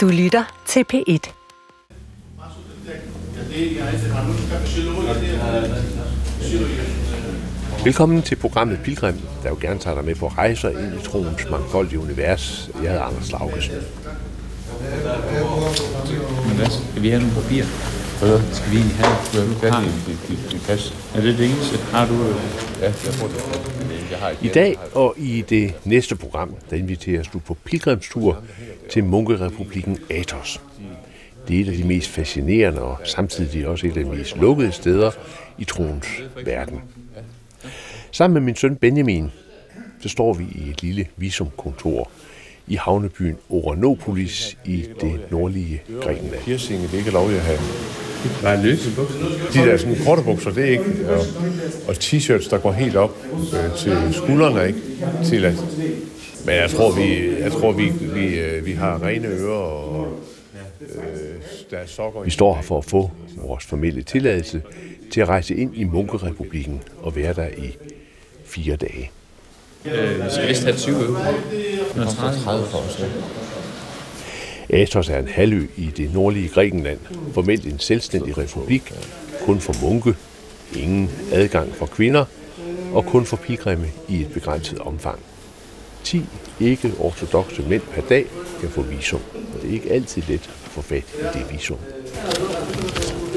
Du lytter til P1. Velkommen til programmet Pilgrim, der jo gerne tager dig med på rejser ind i troens mangfoldige univers. Jeg hedder Anders Laugesen. Hvad, skal vi have nogle papir? Hvad? Skal vi egentlig have Ja, Har- det, det, det, det pas. Er det det eneste? Har du... øh, Ja, jeg tror det. I dag og i det næste program, der inviteres du på pilgrimstur til munkerepublikken Athos. Det er et af de mest fascinerende og samtidig også et af de mest lukkede steder i troens verden. Sammen med min søn Benjamin, så står vi i et lille visumkontor i havnebyen Oranopolis i det nordlige Grækenland. Piercing, det er ikke lov at have. Løse bukser? De der sådan korte bukser, det er ikke. Og, og t-shirts, der går helt op øh, til skuldrene, ikke? Til at, men jeg tror, vi, jeg tror, vi, vi, øh, vi har rene ører og øh, der er sokker. Vi står her for at få vores familie tilladelse til at rejse ind i Munkerepublikken og være der i fire dage. Øh, vi skal vist have 20 øl. 130 for os. Athos er en halvø i det nordlige Grækenland, formelt en selvstændig republik, kun for munke, ingen adgang for kvinder, og kun for pilgrimme i et begrænset omfang. 10 ikke-ortodoxe mænd per dag kan få visum, og det er ikke altid let at få fat i det visum.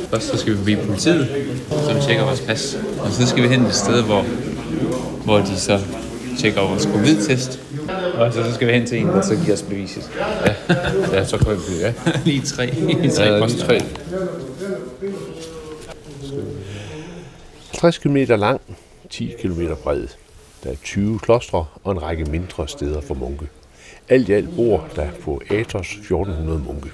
Først så skal vi blive politiet, som tjekker vores pas. Og så skal vi hen et sted, hvor, hvor de så tjekker vores covid-test. Og så, så skal vi hen til en, der så giver os beviset. Ja, så kan vi, ja. lige tre. Lige tre, Ja, lige tre. 60 km lang, 10 km bred. Der er 20 klostre og en række mindre steder for munke. Alt i alt bor der på Athos 1400 munke.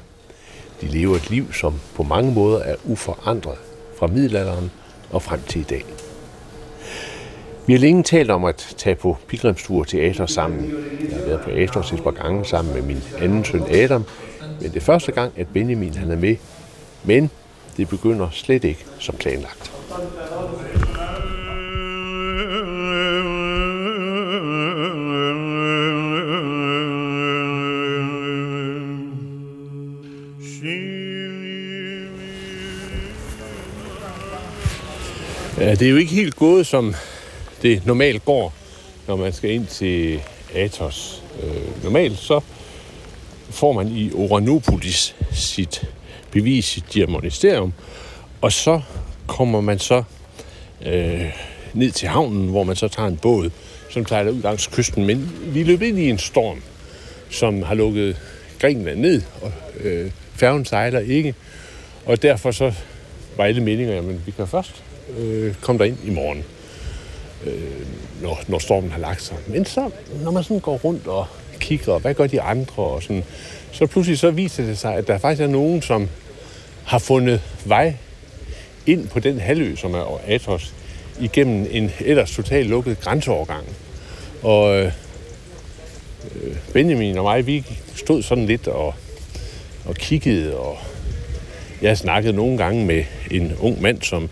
De lever et liv, som på mange måder er uforandret fra middelalderen og frem til i dag. Vi har længe talt om at tage på pilgrimstur til Athos sammen. Jeg har været på Athos et par gange sammen med min anden søn Adam, men det er første gang, at Benjamin han er med. Men det begynder slet ikke som planlagt. Ja, det er jo ikke helt gået, som det normalt går, når man skal ind til Athos. Øh, normalt så får man i Oranopolis sit bevis, sit diamonisterium, og så kommer man så øh, ned til havnen, hvor man så tager en båd, som sejler ud langs kysten. Men vi løb ind i en storm, som har lukket Grækenland ned, og øh, færgen sejler ikke. Og derfor så var alle meninger, jamen vi kan først øh, komme derind i morgen, øh, når, når stormen har lagt sig. Men så, når man sådan går rundt og kigger, hvad gør de andre, og sådan, så pludselig så viser det sig, at der faktisk er nogen, som har fundet vej ind på den halvø, som er Athos, igennem en ellers totalt lukket grænseovergang. Og øh, øh, Benjamin og mig, vi stod sådan lidt og, og kiggede, og jeg snakkede nogle gange med en ung mand, som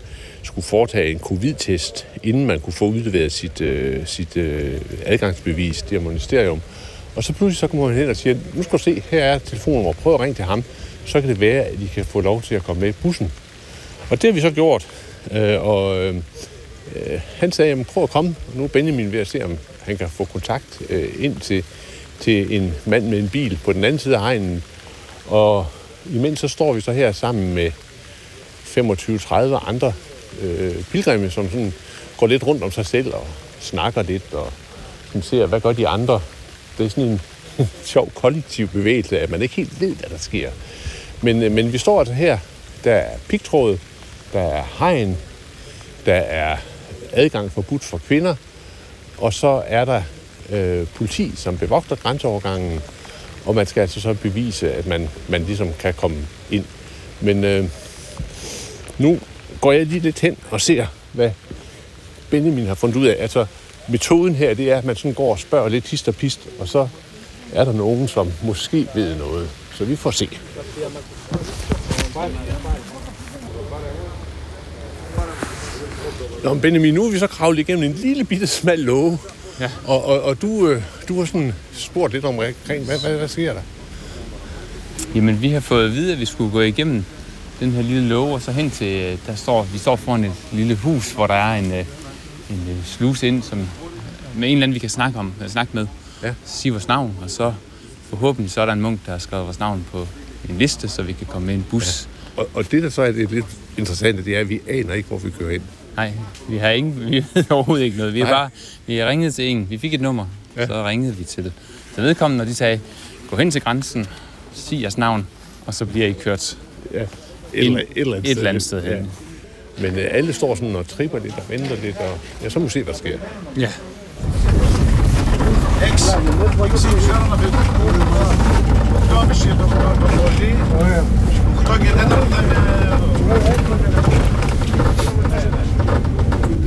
skulle foretage en covid-test, inden man kunne få udleveret sit, øh, sit øh, adgangsbevis, det her ministerium. Og så pludselig så kommer han hen og siger, nu skal du se, her er telefonnummer, prøv at ringe til ham, så kan det være, at I kan få lov til at komme med i bussen. Og det har vi så gjort, øh, og øh, øh, han sagde, jamen, prøv at komme. Og nu er Benjamin ved at se, om han kan få kontakt øh, ind til, til en mand med en bil på den anden side af hegnen. Og imens så står vi så her sammen med 25-30 andre øh, pilgrimme, som sådan går lidt rundt om sig selv og snakker lidt og sådan ser, hvad gør de andre. Det er sådan en, en sjov kollektiv bevægelse, at man ikke helt ved, hvad der sker. Men, øh, men vi står altså her. Der er pigtråd, der er hegn, der er adgang forbudt for kvinder, og så er der øh, politi, som bevogter grænseovergangen, og man skal altså så bevise, at man, man ligesom kan komme ind. Men øh, nu går jeg lige lidt hen og ser, hvad Benjamin har fundet ud af. Altså, metoden her, det er, at man sådan går og spørger lidt hist og pist, og så er der nogen, som måske ved noget. Så vi får se. Nå, Benjamin, nu er vi så kravlet igennem en lille bitte smal låge. Ja. Og, og, og du, øh, du har sådan spurgt lidt omkring, hvad, hvad, hvad sker der? Jamen, vi har fået at vide, at vi skulle gå igennem den her lille låge, og så hen til, øh, der står, vi står foran et lille hus, hvor der er en, øh, en øh, sluse ind, som med en eller anden, vi kan snakke om, snakke med. Ja. Sige vores navn, og så forhåbentlig så er der en munk, der har skrevet vores navn på en liste, så vi kan komme med en bus. Ja. Og, og det, der så er det lidt interessante, det er, at vi aner ikke, hvor vi kører ind. Nej, vi har ingen, vi ved overhovedet ikke noget. Vi har bare vi har ringet til en. Vi fik et nummer, ja. så ringede vi til det. Så vedkommende, og de sagde, gå hen til grænsen, sig jeres navn, og så bliver I kørt Ja. Et, eller, et, eller andet et eller andet sted Ja. hen. Men øh, alle står sådan og tripper lidt og venter lidt, og ja, så må vi se, hvad der sker. Ja. X.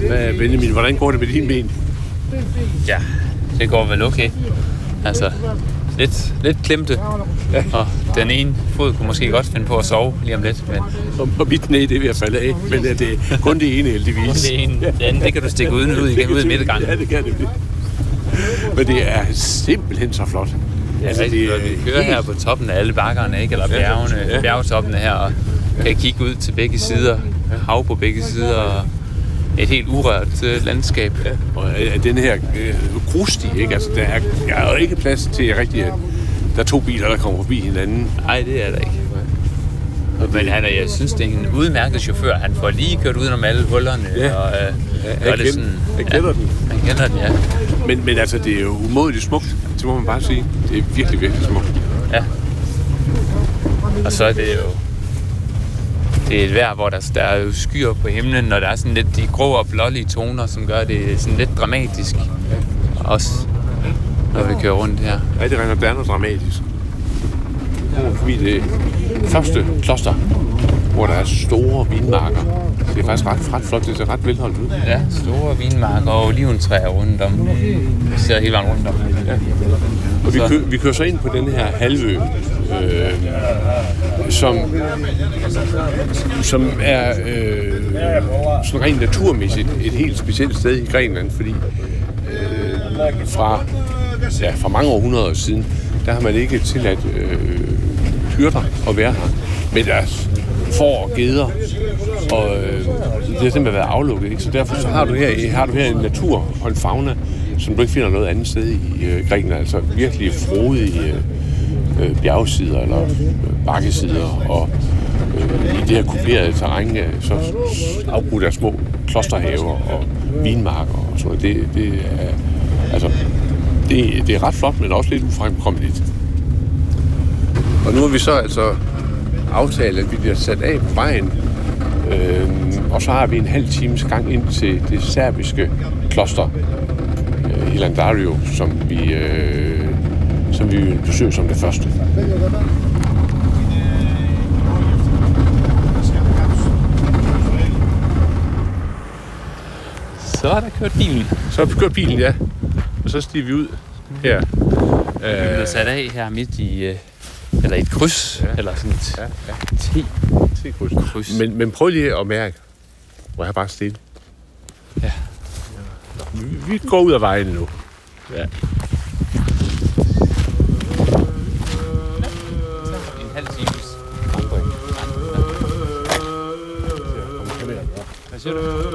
Hvad, Benjamin, hvordan går det med dine ben? Ja, det går vel okay. Altså, lidt, lidt klemte. Ja. Og den ene fod kunne måske godt finde på at sove lige om lidt. Men Og, og mit knæ, det er ved at falde af, men er det er kun det ene heldigvis. det ene, det andet, det kan du stikke uden ud igen, ud i midtergangen. Ja, det kan det. Men det er simpelthen så flot. Altså, det, vi kører her på toppen af alle bakkerne, ikke? eller bjergene, Ja. ja. bjergtoppene her, og kan kigge ud til begge sider, hav på begge sider, og et helt urørt øh, landskab. Ja. Og øh, den her øh, grussti, ikke? Altså, der er, der er jo ikke plads til rigtig... at Der er to biler, der kommer forbi hinanden. Nej, det er der ikke. Men han er, jeg synes, det er en udmærket chauffør. Han får lige kørt udenom alle hullerne. Ja. Og, øh, jeg gør det sådan, jeg kender ja, den. Han kender den, ja. Men, men altså, det er jo umådeligt smukt. Det må man bare sige. Det er virkelig, virkelig smukt. ja. Og så er det jo... Det er et vejr, hvor der, der er jo skyer på himlen, og der er sådan lidt de grå og blålige toner, som gør det sådan lidt dramatisk. Også når vi kører rundt her. Ja, det regner der er noget dramatisk. Kommer forbi det første kloster, hvor der er store vinmarker. Det er faktisk ret, ret flot. Det ser ret velholdt ud. Ja, store vinmarker og oliventræer rundt om. Vi ser hele vejen rundt om. Ja. Og vi, kø, vi kører så ind på den her halvø, øh, som, som er øh, sådan rent naturmæssigt et helt specielt sted i Grækenland, fordi øh, fra, ja, fra mange århundreder siden, der har man ikke tilladt øh, hyrder at være her med deres får og geder, og øh, det har simpelthen været aflukket. Ikke? Så derfor så har du her, har du her en natur og en fauna, som du ikke finder noget andet sted i øh, Grækenland. Altså virkelig frodige øh, øh, bjergsider eller øh, bakkesider, og øh, i det her kuperede terræn, øh, så afbrudt af små klosterhaver og vinmarker og sådan noget. Det, det er, altså, det, det er ret flot, men også lidt ufremkommeligt. Og nu er vi så altså aftalt, at vi bliver sat af på vejen, øh, og så har vi en halv times gang ind til det serbiske kloster, øh, Hilandario, som vi, øh, som vi vil besøge som det første. Så er der kørt bilen. Så har vi kørt bilen, ja. Og så stiger vi ud her. Vi bliver sat af her midt i... Eller et kryds. Ja. Eller sådan et Ja, ja. T. Se kryds. Kryds. Men, men prøv lige at mærke, hvor jeg bare stille. Ja. Vi, vi går ud af vejen nu. Ja. Hvad siger du?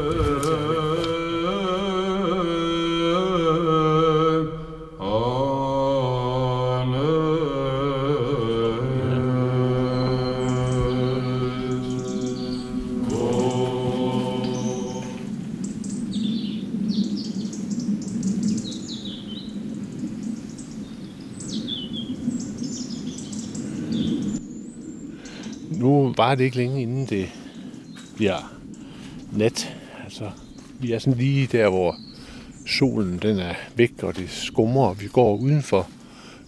Det ikke længe inden det bliver nat. Altså, vi er sådan lige der, hvor solen den er væk, og det skummer, og vi går udenfor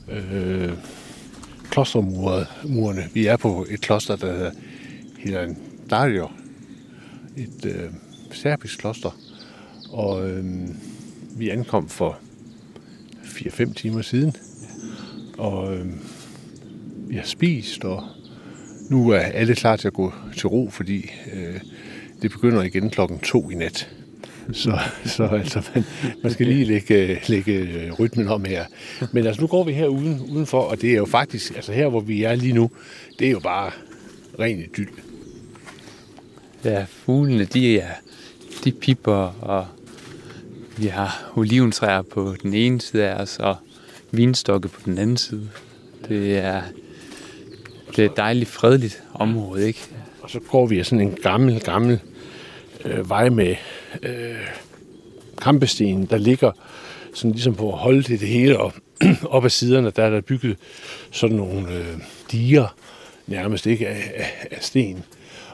øh, klostermurene. Vi er på et kloster, der hedder Hilandario. Et øh, serbisk kloster. Og øh, vi ankom for 4-5 timer siden. Og øh, vi har spist, og nu er alle klar til at gå til ro, fordi øh, det begynder igen klokken to i nat. Så, så altså, man, man skal lige lægge, øh, lægge øh, rytmen om her. Men altså, nu går vi her uden, udenfor, og det er jo faktisk, altså her, hvor vi er lige nu, det er jo bare ren idyll. Ja, fuglene, de er, de pipper, og vi har oliventræer på den ene side af os, og vinstokke på den anden side. Det er, det er et dejligt, fredeligt område, ikke? Og så går vi af sådan en gammel, gammel øh, vej med øh, kampesten, der ligger sådan ligesom på at holde det, det hele op, op ad siderne, der er der bygget sådan nogle øh, diger, nærmest ikke af, af, af sten.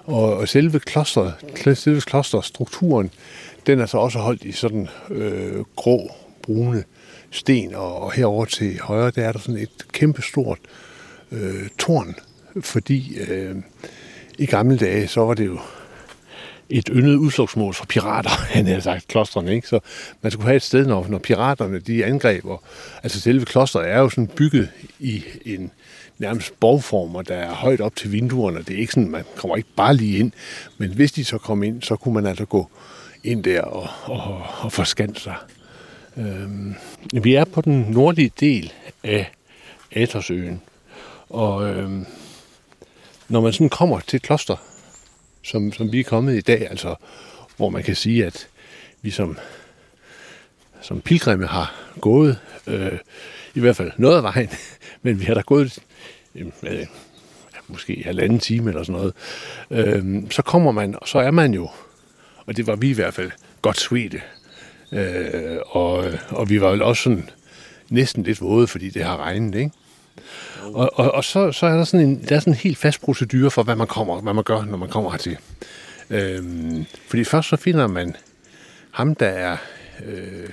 Og, og selve klosteret, selve klosterstrukturen, den er så også holdt i sådan øh, grå, brune sten, og, og herover til højre, der er der sådan et kæmpestort øh, Øh, tårn, fordi øh, i gamle dage, så var det jo et yndet udflugtsmål for pirater, han havde sagt, klostrene, ikke? Så man skulle have et sted, når, når piraterne de angreb, og, altså selve klosteret er jo sådan bygget i en nærmest borgform, og der er højt op til vinduerne, det er ikke sådan, man kommer ikke bare lige ind, men hvis de så kom ind, så kunne man altså gå ind der og, og, og forskanse sig. Øhm, vi er på den nordlige del af Atorsøen, og øh, når man sådan kommer til et kloster, som, som vi er kommet i dag, altså hvor man kan sige, at vi som, som pilgrimme har gået, øh, i hvert fald noget af vejen, men vi har da gået øh, måske halvanden time eller sådan noget, øh, så kommer man, og så er man jo, og det var vi i hvert fald, godt svede. Øh, og, og vi var jo også sådan næsten lidt våde, fordi det har regnet, ikke? Og, og, og så, så er der sådan en, der er sådan en helt fast procedure for, hvad man, kommer, hvad man gør, når man kommer hertil. Øhm, fordi først så finder man ham, der er... Øh,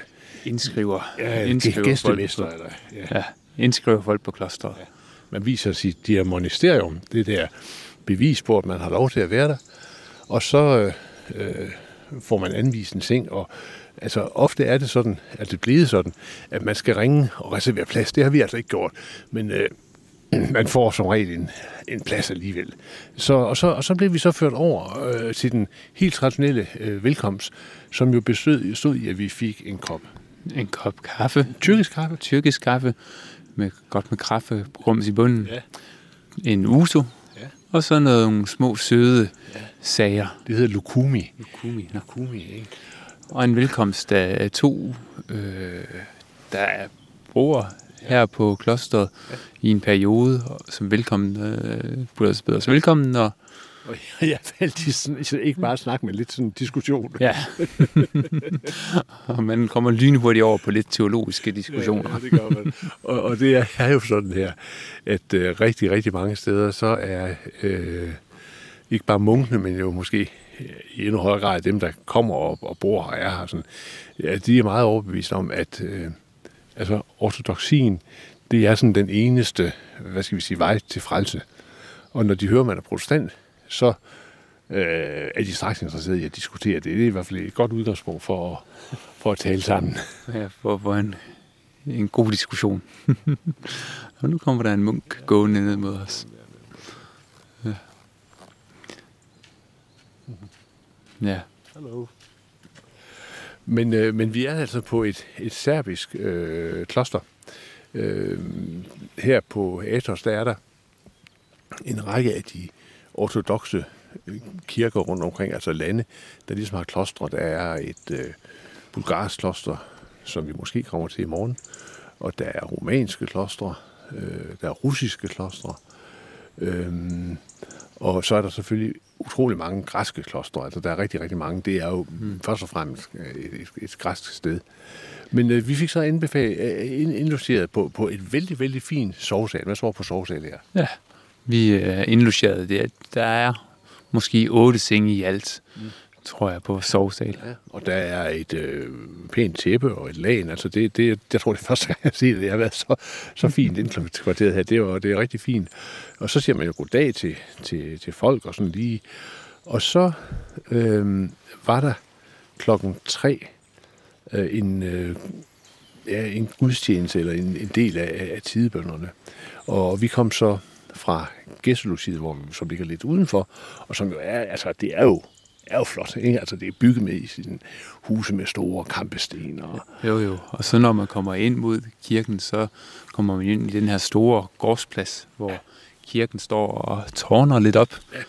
indskriver, ja, indskriver gæstemester. folk på, Eller, ja. ja, indskriver folk på klosteret. Ja. man viser sit diamonisterium, det der bevis på, at man har lov til at være der. Og så øh, øh, får man anvist en seng, og altså ofte er det sådan, at det er blevet sådan, at man skal ringe og reservere plads. Det har vi altså ikke gjort, men øh, man får som regel en, en plads alligevel. Så, og, så, og så blev vi så ført over øh, til den helt traditionelle øh, velkomst, som jo bestod stod i, at vi fik en kop En kop kaffe, tyrkisk kaffe. tyrkisk kaffe, med, godt med kaffe grums i bunden. Ja. En uso, Ja. og så nogle små søde sager. Det hedder lukumi. Lukumi. Nå. Lukumi, ikke? Og en velkomst af to, øh, der er bror her på klosteret ja. i en periode, som velkommen, øh, burde os byde os velkommen, og Og jeg valgte sådan, så ikke bare snakke med lidt sådan en diskussion. ja, og man kommer lynhurtigt over på lidt teologiske diskussioner. Ja, det gør man. og, og det er, er jo sådan her, at øh, rigtig, rigtig mange steder, så er øh, ikke bare munkene, men jo måske i endnu højere grad dem, der kommer op og bor og er her, sådan, ja, de er meget overbevist om, at øh, altså, ortodoxien, det er sådan den eneste, hvad skal vi sige, vej til frelse. Og når de hører, at man er protestant, så øh, er de straks interesserede i at diskutere det. Det er i hvert fald et godt udgangspunkt for at, for at tale sammen. Ja, for, for en, en god diskussion. og nu kommer der en munk gående ned mod os. Ja, Hallo. Men, øh, men vi er altså på et, et serbisk øh, kloster. Øh, her på Athos, der er der en række af de ortodoxe øh, kirker rundt omkring, altså lande, der ligesom har klostre. Der er et øh, bulgarsk kloster, som vi måske kommer til i morgen, og der er romanske klostre, øh, der er russiske klostre, øh, og så er der selvfølgelig utrolig mange græske klostre. Altså, der er rigtig, rigtig mange. Det er jo mm. først og fremmest øh, et, et, et græsk sted. Men øh, vi fik så øh, ind- indlogeret på, på et vældig, vældig fint sovesal. Hvad står på sovesal her? ja. Vi er indlogeret. Det er, der er måske otte senge i alt, mm. Tror jeg, på sovesal. Ja. Og der er et øh, pænt tæppe og et lagen. Altså, det, det, jeg tror, det er første gang, jeg ser det. Jeg har været så, så fint indkvarteret her. Det, var, det er rigtig fint. Og så siger man jo goddag til, til, til folk og sådan lige. Og så øh, var der klokken tre øh, en, øh, ja, en gudstjeneste, eller en, en del af, af tidebønderne. Og vi kom så fra Gæsselusiet, hvor som ligger lidt udenfor, og som jo er, altså det er jo er jo flot. Ikke? Altså, det er bygget med i sine huse med store kampesten. Og... Jo, jo. Og så når man kommer ind mod kirken, så kommer man ind i den her store gårdsplads, hvor kirken står og tårner lidt op. Ja.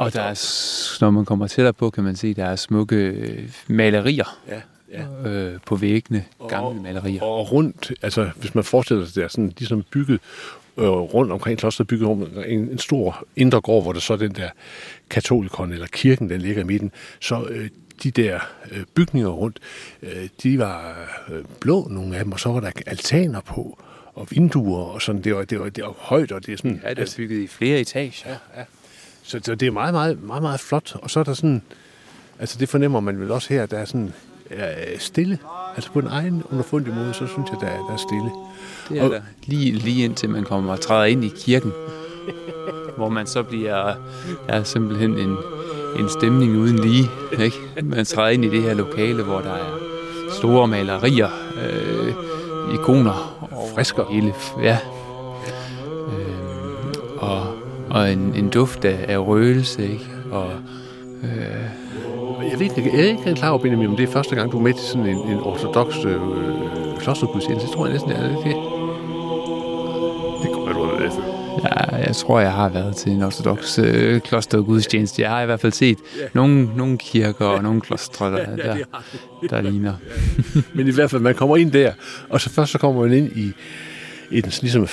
Og der er, når man kommer tættere på, kan man se, der er smukke øh, malerier ja, ja. Øh, på væggene, gamle malerier. Og, og rundt, altså hvis man forestiller sig, det er sådan ligesom bygget øh, rundt omkring klosteret, bygget om en, en stor indre gård, hvor der så den der katolikon, eller kirken, den ligger i midten, så øh, de der øh, bygninger rundt, øh, de var øh, blå, nogle af dem, og så var der altaner på, og vinduer, og sådan, det var, det var, det var højt, og det er sådan... Ja, det er bygget i flere etager. Ja, ja. Så, så det er meget, meget, meget, meget flot. Og så er der sådan, altså det fornemmer man vel også her, der er sådan ja, stille. Altså på en egen underfundig måde, så synes jeg, der er, der er stille. Det er og, der. Lige, lige indtil man kommer og træder ind i kirken, hvor man så bliver ja, simpelthen en, en stemning uden lige. Ikke? Man træder ind i det her lokale, hvor der er store malerier, øh, ikoner. Og frisker. Hele, ja. Øh, og og en, en duft af, af røgelse, ikke? Og, øh, jeg ved ikke, jeg er ikke klar over, Benjamin, om det er første gang, du er med til sådan en, en ortodox øh, klostergudstjeneste. Det tror jeg næsten, er det det. Det kommer du have Ja, jeg tror, jeg har været til en ortodox øh, klostergudstjeneste. Jeg har i hvert fald set yeah. nogle, nogle kirker og nogle klostre, der, ja, der, der ligner. Men i hvert fald, man kommer ind der, og så først så kommer man ind i, i den ligesom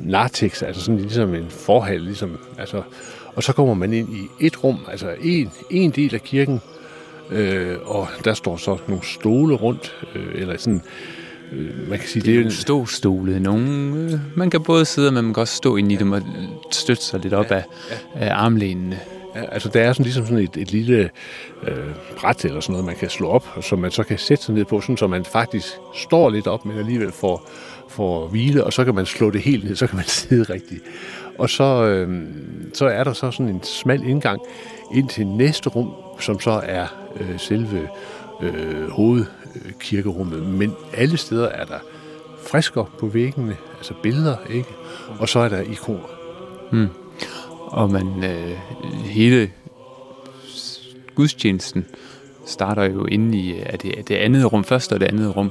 nartex, altså sådan ligesom en forhal, ligesom, altså, og så kommer man ind i et rum, altså en, en del af kirken, øh, og der står så nogle stole rundt, øh, eller sådan, øh, man kan sige, det er, det er stå stole. Nogle, øh, man kan både sidde, men man kan også stå ind i dem og støtte sig lidt op ja, af, ja. af armlænene. Ja, altså der er sådan ligesom sådan et, et lille øh, bræt eller sådan noget, man kan slå op, som man så kan sætte sig ned på, sådan så man faktisk står lidt op, men alligevel får, får hvile, og så kan man slå det helt ned, så kan man sidde rigtigt. Og så, øh, så er der så sådan en smal indgang ind til næste rum, som så er øh, selve øh, hovedkirkerummet. Men alle steder er der frisker på væggene, altså billeder, ikke? Og så er der ikoner. Mm. Og man øh, hele gudstjenesten starter jo inde i er det, det andet rum først og det andet rum,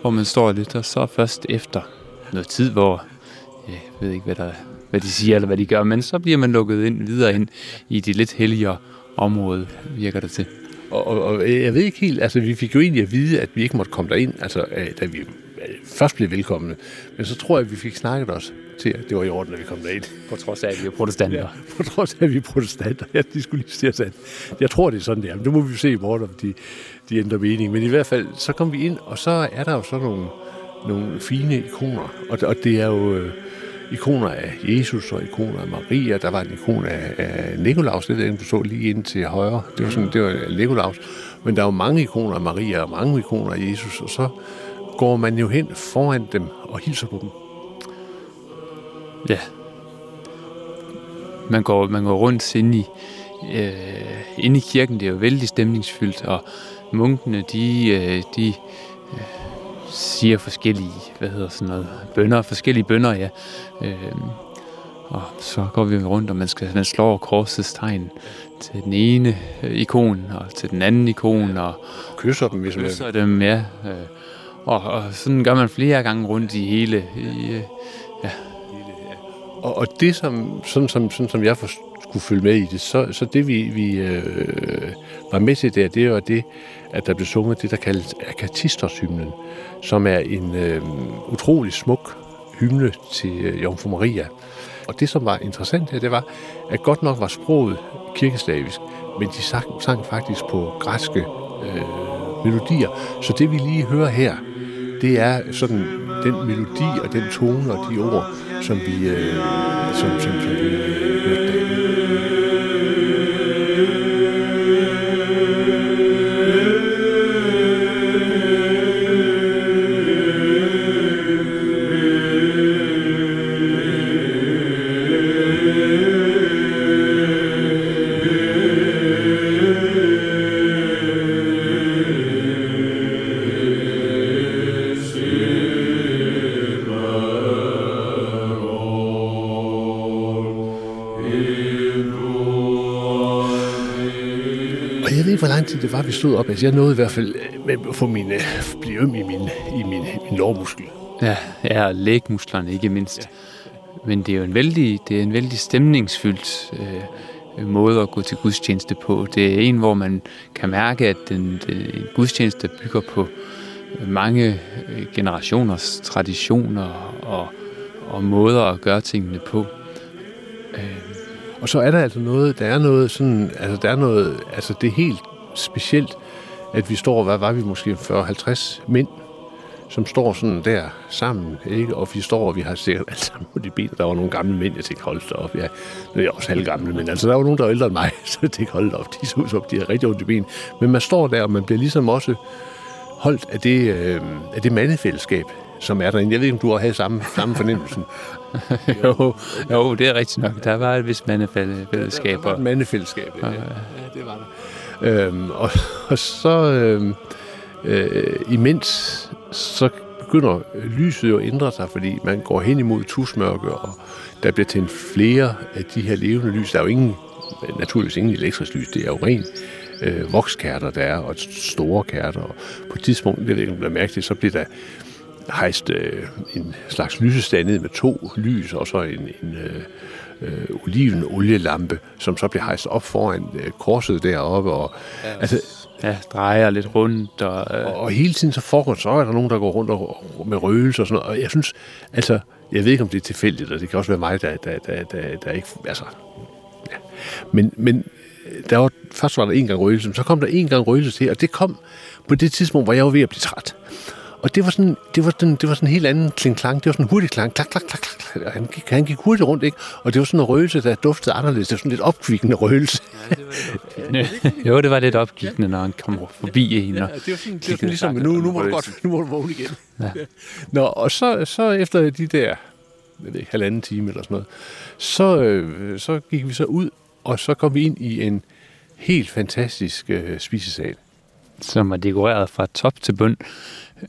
hvor man står lidt, og så først efter noget tid, hvor jeg ved ikke, hvad, der, hvad de siger eller hvad de gør, men så bliver man lukket ind videre ind i det lidt helligere område, virker det til. Og, og, og jeg ved ikke helt, altså vi fik jo egentlig at vide, at vi ikke måtte komme derind, altså da vi først blev velkomne. Men så tror jeg, at vi fik snakket os til, at det var i orden, at vi kom derind. På trods af, at vi er protestanter. Ja, på trods af, at vi er protestanter. Ja, de skulle lige sige os, jeg tror, det er sådan, det er. Men nu må vi se i morgen, om de, de ændrer mening. Men i hvert fald, så kom vi ind, og så er der jo så nogle, nogle fine ikoner. Og, og det er jo øh, ikoner af Jesus og ikoner af Maria. Der var en ikon af, af Nikolaus, det der, du så lige ind til højre. Det var, sådan, det var Nikolaus. Men der var mange ikoner af Maria og mange ikoner af Jesus, og så går man jo hen foran dem og hilser på dem. Ja. Man går, man går rundt ind i, øh, inde i kirken. Det er jo vældig stemningsfyldt, og munkene, de, øh, de øh, siger forskellige, hvad hedder sådan noget, bønder, forskellige bønder, ja. Øh, og så går vi rundt, og man, skal, man slår korsets tegn til den ene øh, ikon, og til den anden ikon, og kysser dem, hvis man kysser dem, ja. Øh, og, og sådan gør man flere gange rundt i hele, i, øh, ja. Og, og det, som, sådan, som, sådan, som jeg for, skulle følge med i det, så, så det vi, vi øh, var med til der, det var det, at der blev sunget det, der kaldes akatistershymnen, som er en øh, utrolig smuk hymne til øh, Jomfru Maria. Og det, som var interessant her, det var, at godt nok var sproget kirkeslavisk, men de sang, sang faktisk på græske øh, melodier. Så det, vi lige hører her, det er sådan den melodi og den tone og de ord, som vi, øh, som, som, som vi hørte det var, vi stod op. Altså, jeg nåede i hvert fald øh, med at få min, øh, blive øm i min, i min, min lårmuskel. Ja, ja, og lægmusklerne ikke mindst. Ja. Men det er jo en vældig, det er en vældig stemningsfyldt øh, måde at gå til gudstjeneste på. Det er en, hvor man kan mærke, at den, den en gudstjeneste bygger på mange øh, generationers traditioner og, og måder at gøre tingene på. Øh. Og så er der altså noget, der er noget sådan, altså der er noget, altså det er helt specielt, at vi står, hvad var vi måske, 40-50 mænd, som står sådan der sammen, ikke? og vi står, og vi har sikkert alle sammen på de ben, der var nogle gamle mænd, jeg tænkte, hold da op, ja, nu er jeg også halvgamle, men altså der var nogen, der var ældre end mig, så jeg tænkte, hold da op, de så ud som, de har rigtig ondt i ben. Men man står der, og man bliver ligesom også holdt af det, øh, af det mandefællesskab, som er derinde. Jeg ved ikke, om du har havde samme, samme fornemmelse. jo, jo, det er rigtigt nok. Der var et vist mandefællesskab. Der var et mandefællesskab, ja. ja. det var der. Øhm, og, og så øhm, øh, imens, så begynder lyset jo at ændre sig, fordi man går hen imod tusmørke, og der bliver tændt flere af de her levende lys. Der er jo ingen, naturligvis ingen elektrisk lys, det er jo rent øh, vokskærter, der er, og store kærter. Og på et tidspunkt, det er mærkeligt, så bliver der hejst øh, en slags lysestand ned med to lys, og så en, en øh, øh, olivenolielampe, som så bliver hejst op foran øh, korset deroppe. Og, ja, altså, ja, drejer lidt rundt. Og, øh. og, og hele tiden så foregår så er der nogen, der går rundt og, og med røgelse og sådan noget. Og jeg synes, altså, jeg ved ikke, om det er tilfældigt, og det kan også være mig, der, der, der, der, der ikke... Altså, ja. Men, men der var, først var der en gang røgelse, så kom der en gang røgelse til, og det kom på det tidspunkt, hvor jeg var ved at blive træt. Og det var sådan, det var sådan, det var sådan en helt anden kling-klang. Det var sådan en hurtig klang. Klak, klak, klak, klak. Han gik, han gik hurtigt rundt, ikke? Og det var sådan en røgelse, der duftede anderledes. Det var sådan lidt opkvikkende røgelse. Ja, det var lidt jo, det var lidt opkvikkende, når han kom forbi en. Ja, det var sådan, det var sådan ligesom, nu, nu må du godt, nu må du vågne igen. Ja. Nå, og så, så efter de der, jeg ved ikke, halvanden time eller sådan noget, så, øh, så gik vi så ud, og så kom vi ind i en helt fantastisk øh, spisesal. Som er dekoreret fra top til bund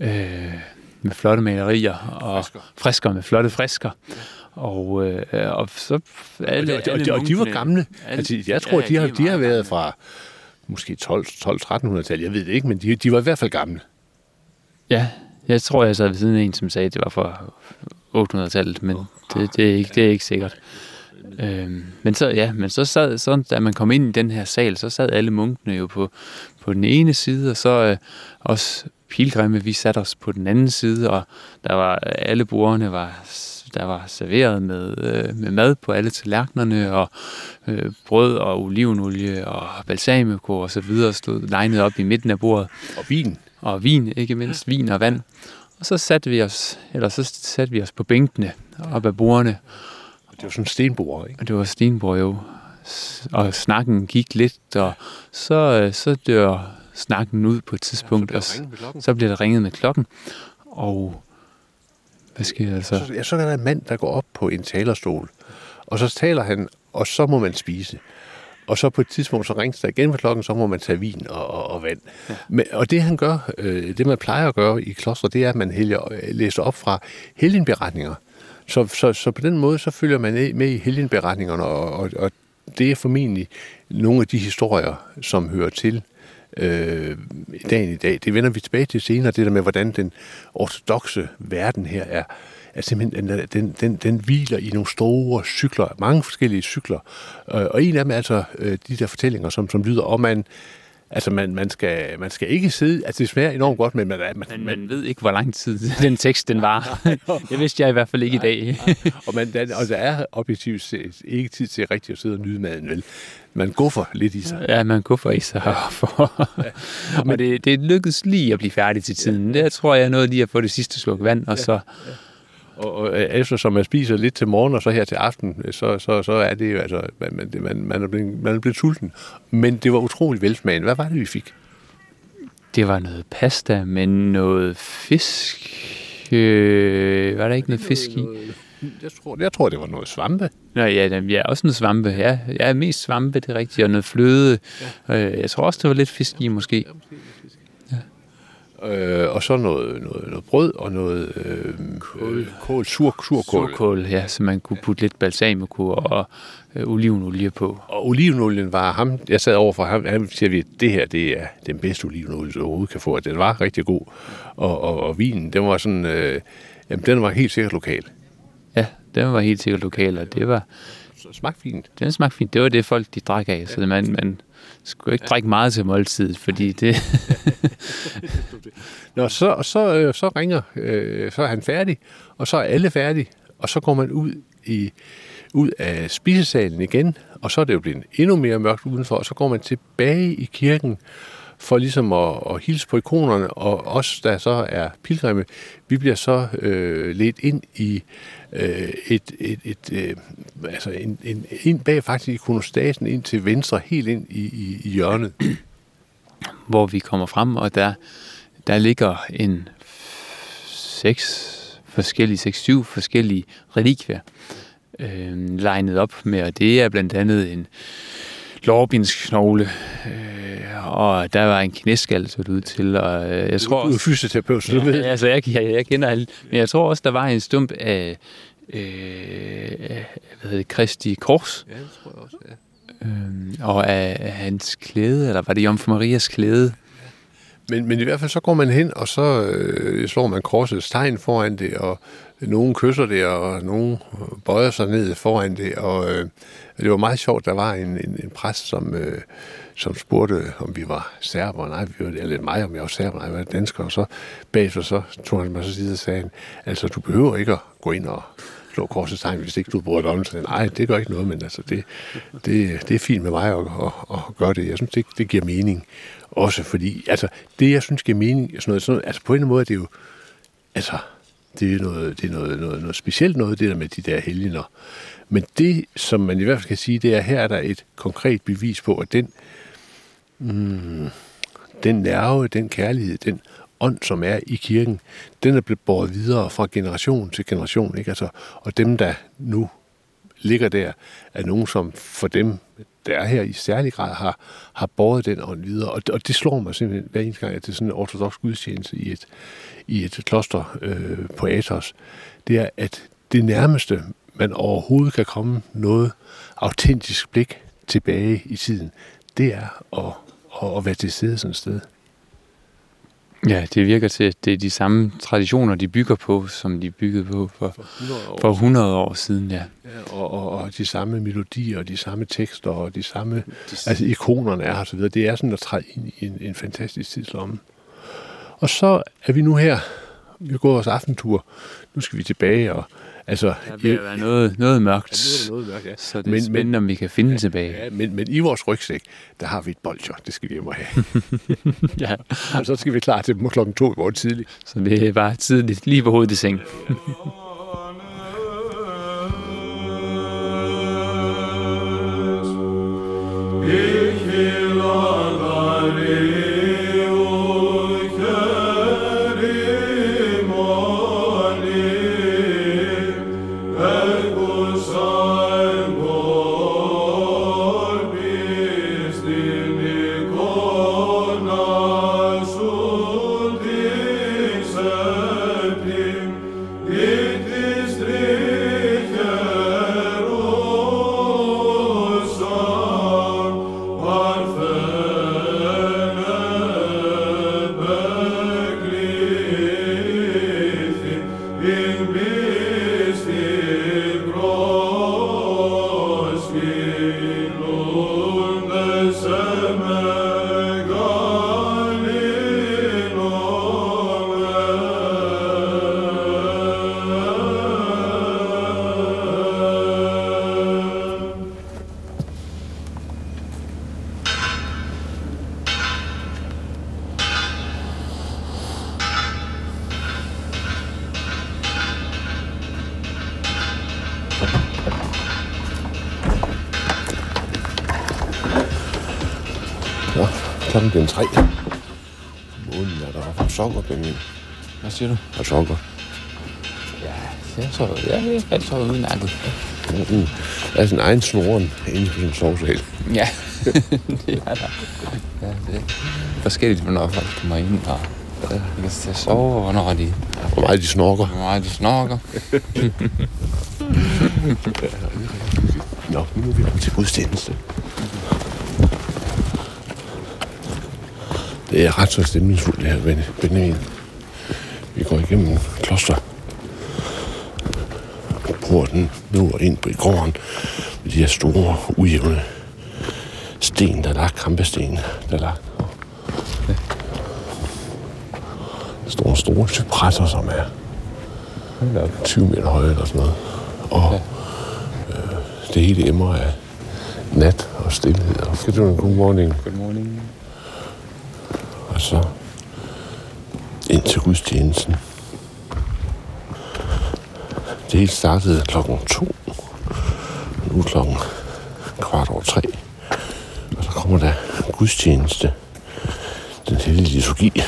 øh, med flotte malerier og frisker, frisker med flotte frisker. Og, øh, og så alle, og, de, alle og, de, de var gamle. Alle, altså, jeg tror, ja, de, har, de har været fra måske 12-1300-tallet, jeg ved det ikke, men de, de var i hvert fald gamle. Ja, jeg tror, jeg sad ved siden af en, som sagde, at det var fra 800-tallet, men oh, det, det, er ikke, det er ikke sikkert. Øhm, men så, ja, men så sad, så, da man kom ind i den her sal, så sad alle munkene jo på, på den ene side, og så øh, også pilgrimme, vi satte os på den anden side, og der var alle bordene var der var serveret med, øh, med mad på alle tallerkenerne, og øh, brød og olivenolie og balsamico og så videre stod legnet op i midten af bordet. Og vin. Og vin, ikke mindst vin og vand. Og så satte vi os, eller så satte vi os på bænkene op af bordene. Det var sådan stenbord, ikke? Og det var stenbord, jo. Og snakken gik lidt, og så, øh, så dør snakken ud på et tidspunkt, ja, så, og så bliver der ringet med klokken, og hvad sker der så? så? Ja, så er der en mand, der går op på en talerstol, og så taler han, og så må man spise. Og så på et tidspunkt, så ringes der igen med klokken, så må man tage vin og, og, og vand. Ja. Men, og det han gør, øh, det man plejer at gøre i klostre, det er, at man helger, øh, læser op fra helgenberetninger. Så, så, så på den måde, så følger man med i helgenberetningerne, og, og, og det er formentlig nogle af de historier, som hører til øh, dagen i dag. Det vender vi tilbage til senere, det der med, hvordan den ortodoxe verden her er, er simpelthen, den, den, den, den hviler i nogle store cykler, mange forskellige cykler. Øh, og en af dem er altså øh, de der fortællinger, som, som lyder om, man, Altså, man, man, skal, man skal ikke sidde... Altså, det smager enormt godt, men man... Man, man, man ved ikke, hvor lang tid den tekst den var. det vidste jeg i hvert fald ikke i dag. og, man, der, og der er objektivt set ikke tid til rigtig at sidde og nyde maden, vel? Man guffer lidt i sig. Ja, man guffer i sig. For. ja. Men, og det, det lykkedes lige at blive færdig til tiden. Ja. Det tror jeg noget lige at få det sidste sluk vand, og ja. så... Ja og, og eftersom man spiser lidt til morgen og så her til aften, så, så, så er det jo altså, man, man, man, er blevet, man er blevet sulten. Men det var utrolig velsmagende. Hvad var det, vi fik? Det var noget pasta med noget fisk. Øh, var der ikke noget fisk i? Jeg tror, jeg tror, det var noget svampe. Nå, ja, ja, også noget svampe. Ja, ja mest svampe, det er rigtigt. Og noget fløde. Ja. Øh, jeg tror også, det var lidt fisk i, måske. Ja, måske Ja. Øh, og så noget, noget, noget brød og noget øh, kål, kål sur, surkål. Surkål, ja, så man kunne putte lidt balsamico og øh, olivenolie på. Og olivenolien var ham, jeg sad over for ham, han siger, at det her det er den bedste olivenolie, du overhovedet kan få. Den var rigtig god. Og, og, og vinen, den var sådan, øh, jamen, den var helt sikkert lokal. Ja, den var helt sikkert lokal, og det var... Så smagte fint. Den smagte fint. Det var det, folk de drak af, så man, man skulle ikke drikke meget til måltid, fordi det... Nå, så, så, øh, så ringer, øh, så er han færdig, og så er alle færdige, og så går man ud i ud af spisesalen igen, og så er det jo blevet endnu mere mørkt udenfor, og så går man tilbage i kirken for ligesom at, at hilse på ikonerne, og os, der så er pilgrimme, vi bliver så øh, ledt ind i øh, et, et, et øh, altså en, en, ind bag faktisk ikonostasen ind til venstre, helt ind i, i, i hjørnet. Hvor vi kommer frem, og der, der ligger en seks forskellige, seks, syv forskellige relikvier øh, legnet op med, og det er blandt andet en lårbindsknogle, øh, og der var en knæskal, så ud til, og øh, jeg tror Du er fysioterapeut, så du ved. Ja, altså, jeg, jeg, jeg kender alle, men jeg tror også, der var en stump af, øh, af hvad hedder det, Kristi Kors, Ja, det tror jeg også, ja. øh, og af, af hans klæde, eller var det Jomfru Marias klæde? Men, men i hvert fald så går man hen, og så øh, slår man korsets tegn foran det, og nogen kysser det, og nogen bøjer sig ned foran det, og øh, det var meget sjovt, der var en, en, en præst, som, øh, som spurgte, om vi var serber, nej, vi var, eller mig, om jeg var serber, nej, jeg var dansker, og så bagefter så tog han mig så side og sagde, altså du behøver ikke at gå ind og slå korsets tegn, hvis ikke du bruger det om. Så nej, det gør ikke noget, men altså, det, det, det er fint med mig at, at, at gøre det. Jeg synes, det, det giver mening. Også fordi, altså, det jeg synes giver mening, sådan noget, sådan noget, altså på en måde er det jo, altså, det er noget, det er noget, noget, noget specielt noget, det der med de der helgener. Men det, som man i hvert fald kan sige, det er, her er der et konkret bevis på, at den, mm, den nerve, den kærlighed, den ånd, som er i kirken, den er blevet båret videre fra generation til generation. Ikke? Altså, og dem, der nu ligger der, er nogen, som for dem, der er her i særlig grad, har, har båret den ånd videre. Og, og det slår mig simpelthen hver eneste gang, at det er sådan en ortodox gudstjeneste i et, i et kloster øh, på Athos. Det er, at det nærmeste, man overhovedet kan komme noget autentisk blik tilbage i tiden, det er at, at, at være til stede sådan et sted. Ja, det virker til, at det er de samme traditioner, de bygger på, som de byggede på for, for 100 år siden. Ja. Ja, og, og, og de samme melodier, og de samme tekster, og de samme... Altså ikonerne er her, og så videre. Det er sådan at træde ind i en, en fantastisk tidslomme. Og så er vi nu her. Vi gået vores aftentur. Nu skal vi tilbage, og altså... Der vil være noget, noget mørkt, Ja, er der noget mørkt, ja. så det er men, spændende, om vi kan finde tilbage. Ja, men, men i vores rygsæk, der har vi et bolcher. Det skal vi hjem og have. Ja. og så skal vi klar til klokken to i morgen tidligt. Så det er bare tidligt, lige på hovedet i seng. Klokken den tre. Månen er deroppe og sokker, Benjamin. Hvad siger du? Og sokker. Ja, jeg så, ja, jeg så udmærket. Mm. Der er sin egen snoren inde på sin sovesal. Ja, det er der. Ja, det er forskelligt, hvornår folk kommer ind og De kan til at sove, og hvornår de, Hvor meget de snorker. hvor meget de snorker. Nå, nu er vi oppe til gudstjeneste. Det er ret så stemningsfuldt, det her, Ben- Benjamin. Vi går igennem kloster. Porten nu og ind på gården med de her store, ujævne sten, der er lagt, kampesten, der er lagt. Store, store cypresser, som er Hold da op. 20 meter høje eller sådan noget. Og øh, det hele emmer af nat og stillhed. Og god morning? Good morning. Og så ind til gudstjenesten. Det hele startede klokken to. Nu er klokken kvart over tre. Og så kommer der gudstjeneste. Den hellige liturgi.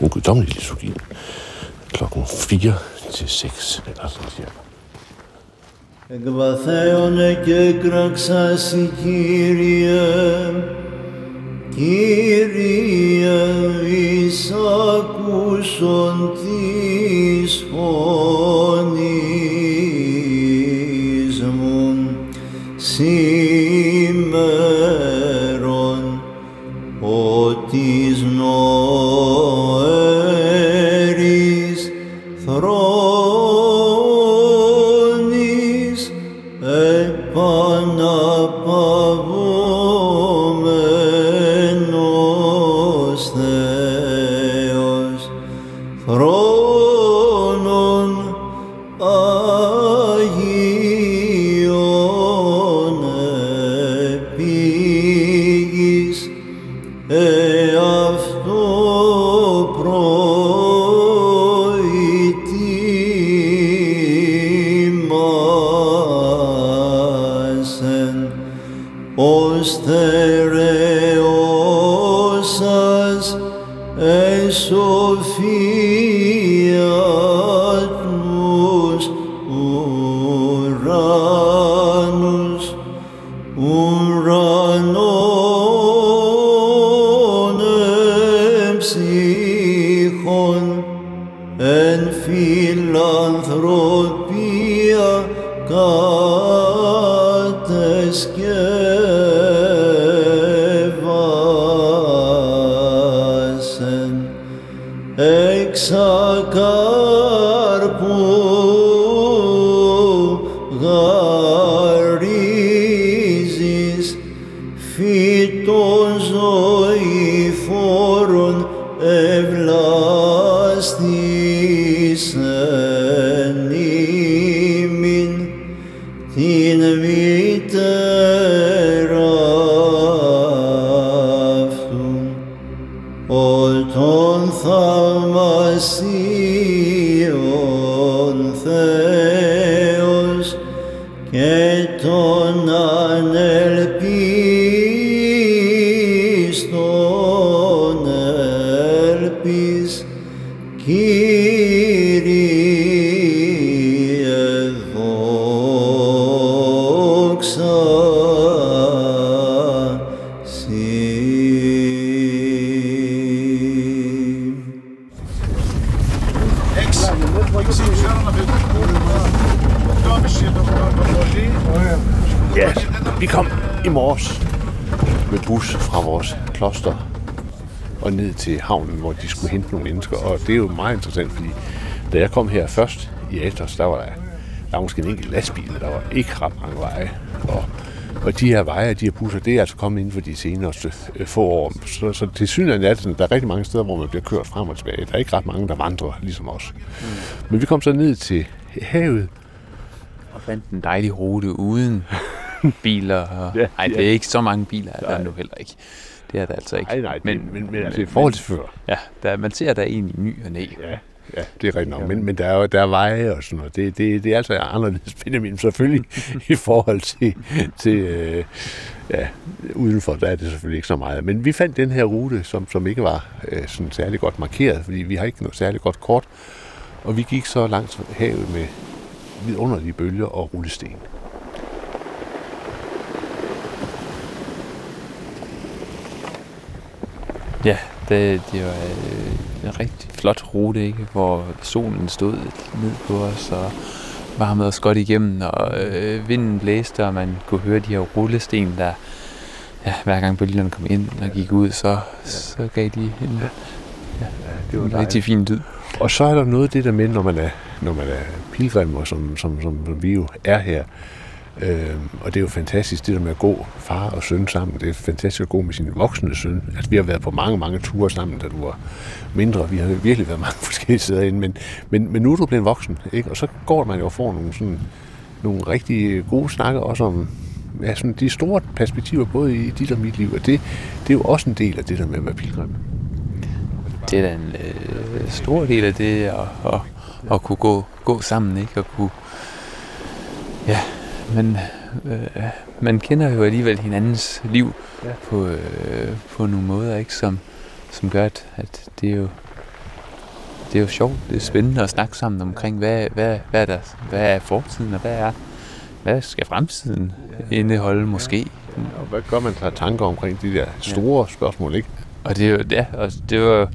Den guddommelige liturgi. Klokken 4 til 6. Eller sådan cirka. Εκβαθέωνε και κραξάσι Κύριε, Κύριε εις ακούσον της φωνής μου til havnen, hvor de skulle hente nogle mennesker. Og det er jo meget interessant, fordi da jeg kom her først i Atos, der var der, der var måske en enkelt lastbil, der var ikke ret mange veje. Og, og de her veje, de her busser, det er altså kommet inden for de seneste øh, få år. Så, så til synligheden er det sådan, at der er rigtig mange steder, hvor man bliver kørt frem og tilbage. Der er ikke ret mange, der vandrer, ligesom os. Mm. Men vi kom så ned til havet, Og fandt en dejlig rute uden biler. Og... Ja, Ej, det ja. er ikke så mange biler, er der nu heller ikke. Det er der altså ikke. Nej, nej, men, men, men altså, i forhold til før. Ja, der, man ser der en i ny og næ. Ja, ja, det er rigtigt nok. Men, men der er jo der er veje og sådan noget. Det, det, det er altså anderledes Benjamin, selvfølgelig, i forhold til, til øh, ja, udenfor, der er det selvfølgelig ikke så meget. Men vi fandt den her rute, som, som ikke var øh, sådan særlig godt markeret, fordi vi har ikke noget særlig godt kort. Og vi gik så langs havet med vidunderlige bølger og rullesten. Ja, det, det var øh, en rigtig flot rute, ikke? hvor solen stod ned på os og varmede os godt igennem, og øh, vinden blæste, og man kunne høre de her rullesten, der ja, hver gang bølgerne kom ind og gik ud, så, så gav de en, ja, det var en rigtig fin lyd. Og så er der noget af det der med, når man er, når man er pilgrim, og som, som, som, som vi jo er her, Øh, og det er jo fantastisk, det der med at gå far og søn sammen. Det er fantastisk at gå med sin voksne søn. Altså, vi har været på mange, mange ture sammen, da du var mindre. Vi har virkelig været mange forskellige steder inde, men, men, men nu er du blevet voksen, ikke? Og så går man jo og får nogle, sådan, nogle rigtig gode snakker også om ja, sådan de store perspektiver, både i dit og mit liv. Og det, det er jo også en del af det der med at være pilgrim. Det er da en øh, stor del af det, at, at, at kunne gå, gå sammen, ikke? Og kunne, ja, men øh, man kender jo alligevel hinandens liv ja. på, øh, på nogle måder, ikke? Som, som gør, at, at det er jo det er jo sjovt, det er spændende at snakke sammen omkring, hvad, hvad, hvad, er, der, hvad er fortiden, og hvad er hvad skal fremtiden indeholde måske? Og hvad gør man sig tanker omkring de der store ja. spørgsmål, ikke? Og det er jo, ja, og det var,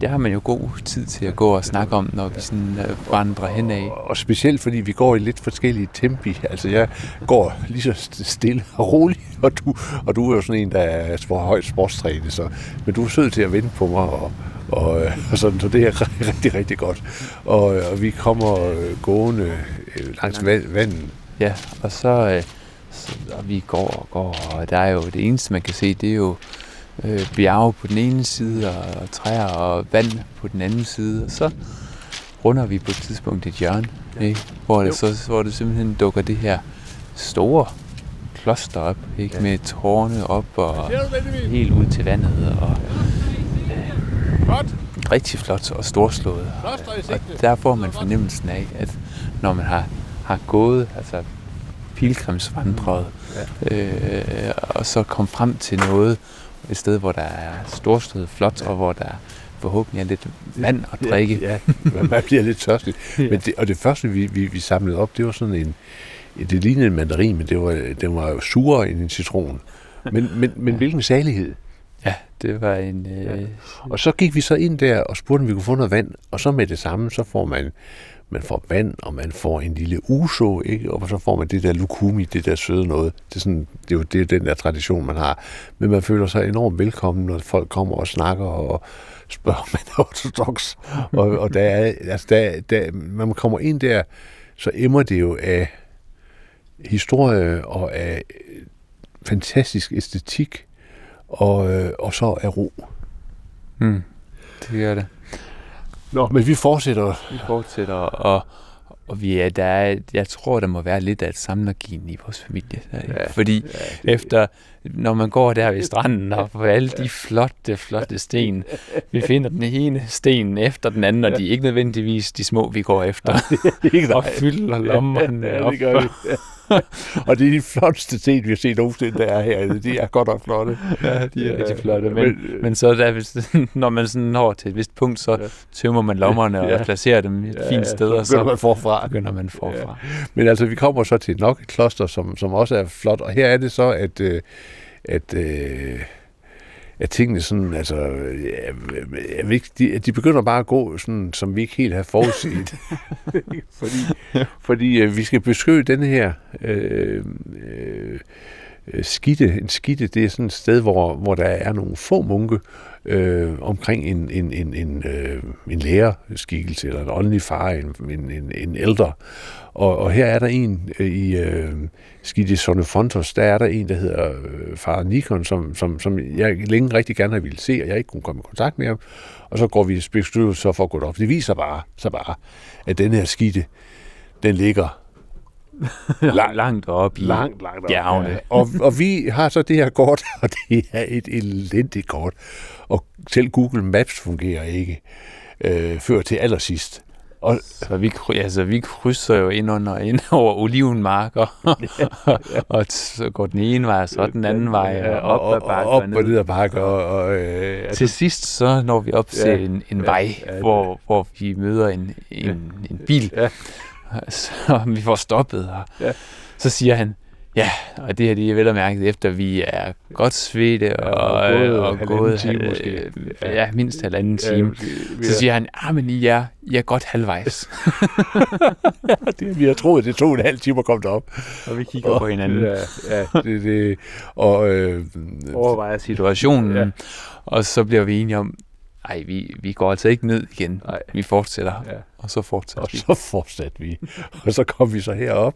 det har man jo god tid til at gå og snakke om, når vi sådan uh, vandrer henad. Og specielt fordi vi går i lidt forskellige tempi. Altså jeg går lige så stille og roligt, og du, og du er jo sådan en, der er for højt sportstrænet, så, men du er sød til at vente på mig, og, og, øh, og sådan, så det er rigtig, rigtig godt. Og, og vi kommer gående langs vandet. Ja, og så, øh, så og vi går og går, og der er jo det eneste, man kan se, det er jo øh, bjerge på den ene side, og, og træer og vand på den anden side, og så runder vi på et tidspunkt et hjørne, ikke? Hvor, det så, hvor det simpelthen dukker det her store kloster op, ikke? Ja. med tårne op og helt ud til vandet. Og, øh, rigtig flot og storslået. Og der får man fornemmelsen af, at når man har, har gået, altså pilgrimsvandret, ja. øh, og så kom frem til noget, et sted, hvor der er storstået flot, og hvor der forhåbentlig er lidt vand at drikke. Ja, ja. man bliver lidt tørstig. Men det, og det første, vi, vi, vi samlede op, det var sådan en, det lignede en mandarin, men det var, det var jo surere end en citron. Men, men, men hvilken salighed. Ja, det var en... Øh... Ja. Og så gik vi så ind der og spurgte, om vi kunne få noget vand, og så med det samme, så får man man får vand, og man får en lille uso, ikke? og så får man det der lukumi, det der søde noget. Det er, sådan, det er jo det er den der tradition, man har. Men man føler sig enormt velkommen, når folk kommer og snakker og spørger, om man er ortodox. og, og der er, altså der, der, når man kommer ind der, så emmer det jo af historie og af fantastisk æstetik, og, øh, og så af ro. Mm, det gør det. Nå, men vi fortsætter. Vi fortsætter, og, og vi er, der er, jeg tror, der må være lidt af et samlergin i vores familie. Ja, Fordi ja, det... efter, når man går der ved stranden og på alle de flotte, flotte sten, vi finder den ene sten efter den anden, og de er ikke nødvendigvis de små, vi går efter. og fylder lommerne ja, ja, det gør vi. og det er de flotteste ting, vi har set nogensinde, der er her. De er godt nok flotte. Ja, de er ja, rigtig flotte. Men, men, men så der, hvis, når man sådan når til et vist punkt, så ja. tømmer man lommerne ja. og placerer dem et ja, fint sted, og så man forfra. begynder man forfra. Ja. Men altså, vi kommer så til nok et kloster, som, som også er flot. Og her er det så, at, øh, at øh, at tingene sådan, altså, jeg, jeg ikke, de, de begynder bare at gå sådan, som vi ikke helt har forudset. fordi fordi øh, vi skal beskytte den her øh, øh, skitte. En skitte, det er sådan et sted, hvor, hvor der er nogle få munke øh, omkring en, en, en, en, øh, en lærerskikkelse, eller en åndelig far, en, en, en, en ældre. Og, og her er der en øh, i øh, Skide Sonefontos, der er der en, der hedder øh, far Nikon, som, som, som jeg længe rigtig gerne har ville se, og jeg ikke kunne komme i kontakt med ham. Og så går vi spekulativt så for at gå op. Det viser bare, så bare, at den her skide, den ligger langt, langt op i langt, langt bjergene. Ja. Og, og vi har så det her kort, og det er et elendigt kort. Og selv Google Maps fungerer ikke øh, før til allersidst. Og, så vi, altså, vi krydser jo ind under ind over olivenmarker, og så går den ene vej, og så den anden vej, og op og, ad bakker. Og op og ned ad bakker. Og, og, øh, altså, til sidst så når vi op til ja, en, en ja, vej, ja, hvor, hvor vi møder en, en, en bil, ja. så vi får stoppet, og ja. så siger han, Ja, og det her det er vel at mærke, efter vi er godt svedte og, og gået og, og gået time halv- måske. Ja, ja, mindst halvanden Ja, time. måske. Vi Så er- siger han, ah, men I er, I er godt halvvejs. det, vi har troet, det tog en halv time at komme derop. og vi kigger på hinanden. Ja, ja det, det, og øh, overvejer situationen, Ja. ja. og så bliver vi enige om, nej, vi, vi går altså ikke ned igen. Nej. Vi fortsætter, Ja. ja. og så fortsætter og vi. så fortsatte vi. Og så kom vi så herop.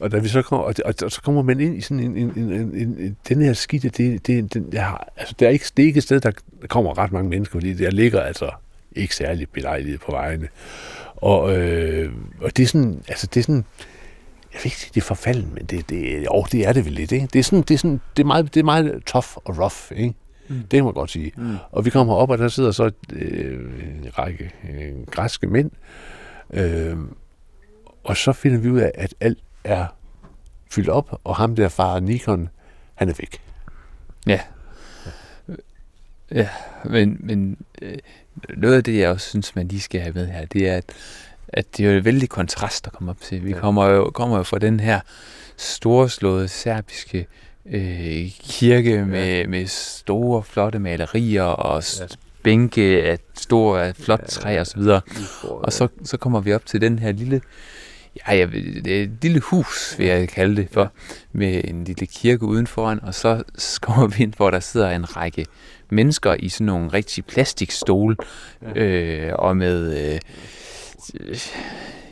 Og da vi så kom, og, og, og så kommer man ind i sådan en, en, en, en, en, en den her skidte, det, det, den, jeg har, altså, det er ikke, det er ikke et sted, der kommer ret mange mennesker, fordi der ligger altså ikke særlig belejligt på vejene. Og, øh, og det er sådan, altså det er sådan, jeg vil ikke det er forfalden, men det, det, jo, det er det vel lidt, ikke? Det er sådan, det er sådan, det er meget, det er meget tough og rough, ikke? Mm. Det kan man godt sige. Mm. Og vi kommer op, og der sidder så øh, en række øh, græske mænd, øh, og så finder vi ud af, at alt er fyldt op, og ham der far Nikon, han er væk. Ja. Ja, men, men øh, noget af det, jeg også synes, man lige skal have med her, det er, at, at det er jo en vældig kontrast, der kommer op til. Vi Ja. kommer, jo, kommer jo fra den her storslåede serbiske øh, kirke ja. med, med store, flotte malerier og Ja. bænke af store, flot træ og så videre. Og så, så kommer vi op til den her lille, ja, jeg, det er et lille hus, vil jeg kalde det for, med en lille kirke udenforan, og så kommer vi ind, hvor der sidder en række mennesker i sådan nogle rigtig plastikstole, øh, og med, øh,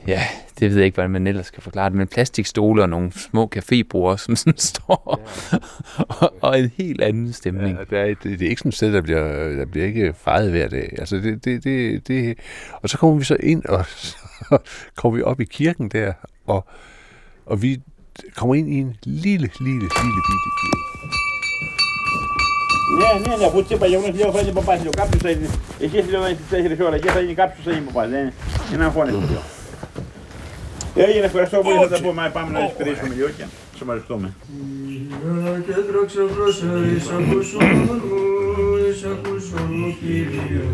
ja, det ved jeg ikke, hvordan man ellers skal forklare det, men plastikstole og nogle små cafébord, som sådan står, ja. og, og en helt anden stemning. Ja, der er, det, det er ikke sådan et sted, der bliver, der bliver ikke fejret hver dag. Altså det, det, det, det, og så kommer vi så ind, og så kommer vi op i kirken der, og, og vi kommer ind i en lille, lille, lille bitte kirke. Не, ja, не, вот типа я у нас не попасть, не попасть, не капсуса, если вы еще раз, если не капсуса, не. Έγινε, ευχαριστώ πολύ, θα τα πούμε, πάμε να εισπηρήσουμε λίγο και σε ευχαριστούμε. Και δρόξα μπροστά εις ακούσον μου, εις ακούσον μου Κύριε.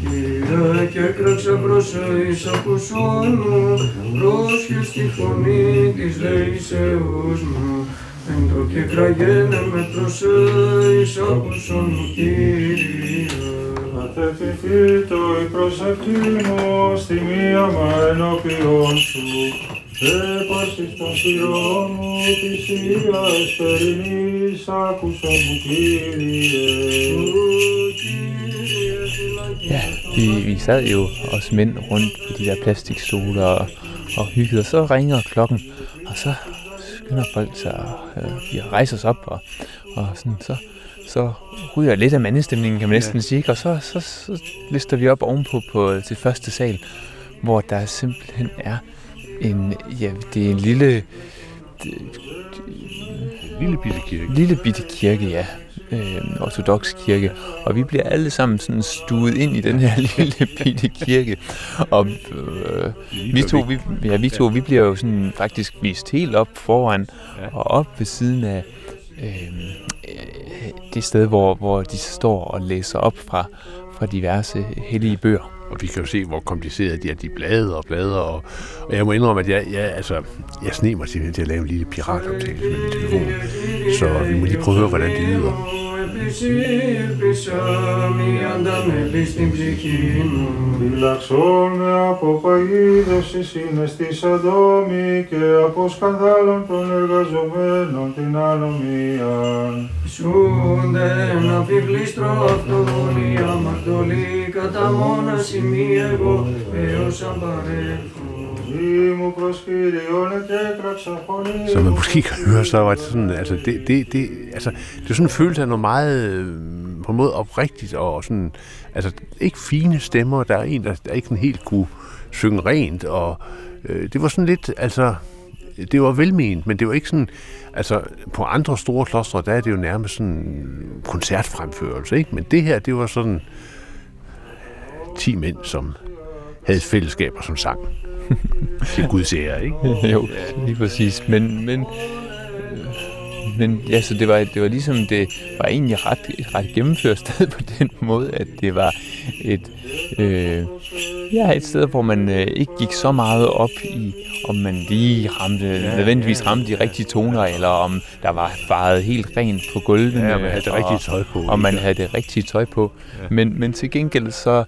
Κύριε και κράξα μπροστά εις ακούσον μου, πρόσχες της φωνή της λέησεώς μου. Εν το και κραγένε με προσέ εις ακούσον μου Κύριε. Αθετηθήτω η προσευχή μου στη μία μα ενώπιον σου. Έπαρσης των θυρών μου της Υιάς περινής άκουσα μου Κύριε. Ja, vi, vi sad jo os mænd rundt på de der plastikstole og, og hyggede, og så ringer klokken, og så skynder folk sig, øh, de rejser sig op, og, og sådan, så, så ryger lidt af mandestemningen, kan man næsten ja. sige, ikke? og så, så, så lister vi op ovenpå på, til første sal, hvor der simpelthen er en, ja, det er en lille, Lille bitte kirke. lille bitte kirke, ja. Øh, ortodox kirke. Og vi bliver alle sammen sådan stuet ind i den her lille bitte kirke. Og øh, vi to, vi, ja, vi to, vi bliver jo sådan faktisk vist helt op foran Ja. og op ved siden af øh, øh, det sted, hvor, hvor de står og læser op fra, fra diverse hellige bøger. Og vi kan jo se, hvor kompliceret de er. De blader og blader. Og, og jeg må indrømme, at jeg, jeg, altså, jeg sne mig simpelthen til at lave en lille piratoptagelse med min telefon. Så vi må lige prøve at høre, hvordan det lyder. Ελπισήπησα μη ανταμελή στην ψυχή μου. Διλαξώνε από παγίδες οι συναισθείς αντόμοι και από σκανδάλων των εργαζομένων την ανομία. Σούνται να φιβλίστρω αυτοδονία μαρτωλή κατά μόνα σημεία εγώ έως αν. Som man måske kan høre, så var det sådan, altså det, det, det, altså, det er sådan en følelse af noget meget, øh, på en måde oprigtigt, og sådan, altså ikke fine stemmer, der er en, der, der ikke sådan helt kunne synge rent, og øh, det var sådan lidt, altså, det var velment, men det var ikke sådan, altså på andre store klostre, der er det jo nærmest sådan koncertfremførelse, ikke? Men det her, det var sådan 10 mænd, som havde fællesskaber som sang. Til Guds ære, ikke? jo, lige præcis. Men, men, men ja, så det var, det var ligesom, det var egentlig ret, et ret gennemført sted på den måde, at det var et, øh, ja, et sted, hvor man øh, ikke gik så meget op i om man lige ramte, ja, nødvendigvis ramte de rigtige toner, eller om der var faret helt rent på gulvene. Ja, man havde det og- rigtige tøj på, Og man ikke? havde det rigtige tøj på. Ja. Men, men til gengæld så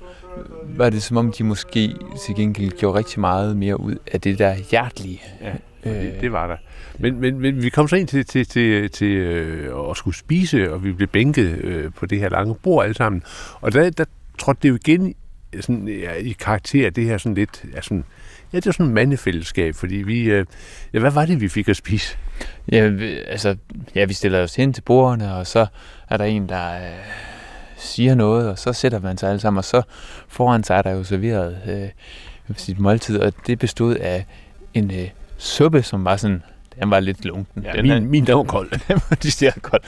var det som om, de måske til gengæld gjorde rigtig meget mere ud af det der hjertelige. Ja, det, det var der. Men, men, men vi kom så ind til, til, til, til øh, at skulle spise, og vi blev bænket øh, på det her lange bord alle sammen. Og der, der trådte det jo igen sådan, ja, i karakter, det her sådan lidt, ja, sådan, ja, det var sådan et mandefællesskab, fordi vi, øh, ja, hvad var det, vi fik at spise? Ja, vi- altså, ja, vi stiller os hen til bordene, og så er der en, der øh, siger noget, og så sætter man sig alle sammen, og så foran sig er der jo serveret øh, sit måltid, og det bestod af en øh, suppe, som var sådan, den var lidt lunken. Ja, den min, er- min der var kold. den var de kold.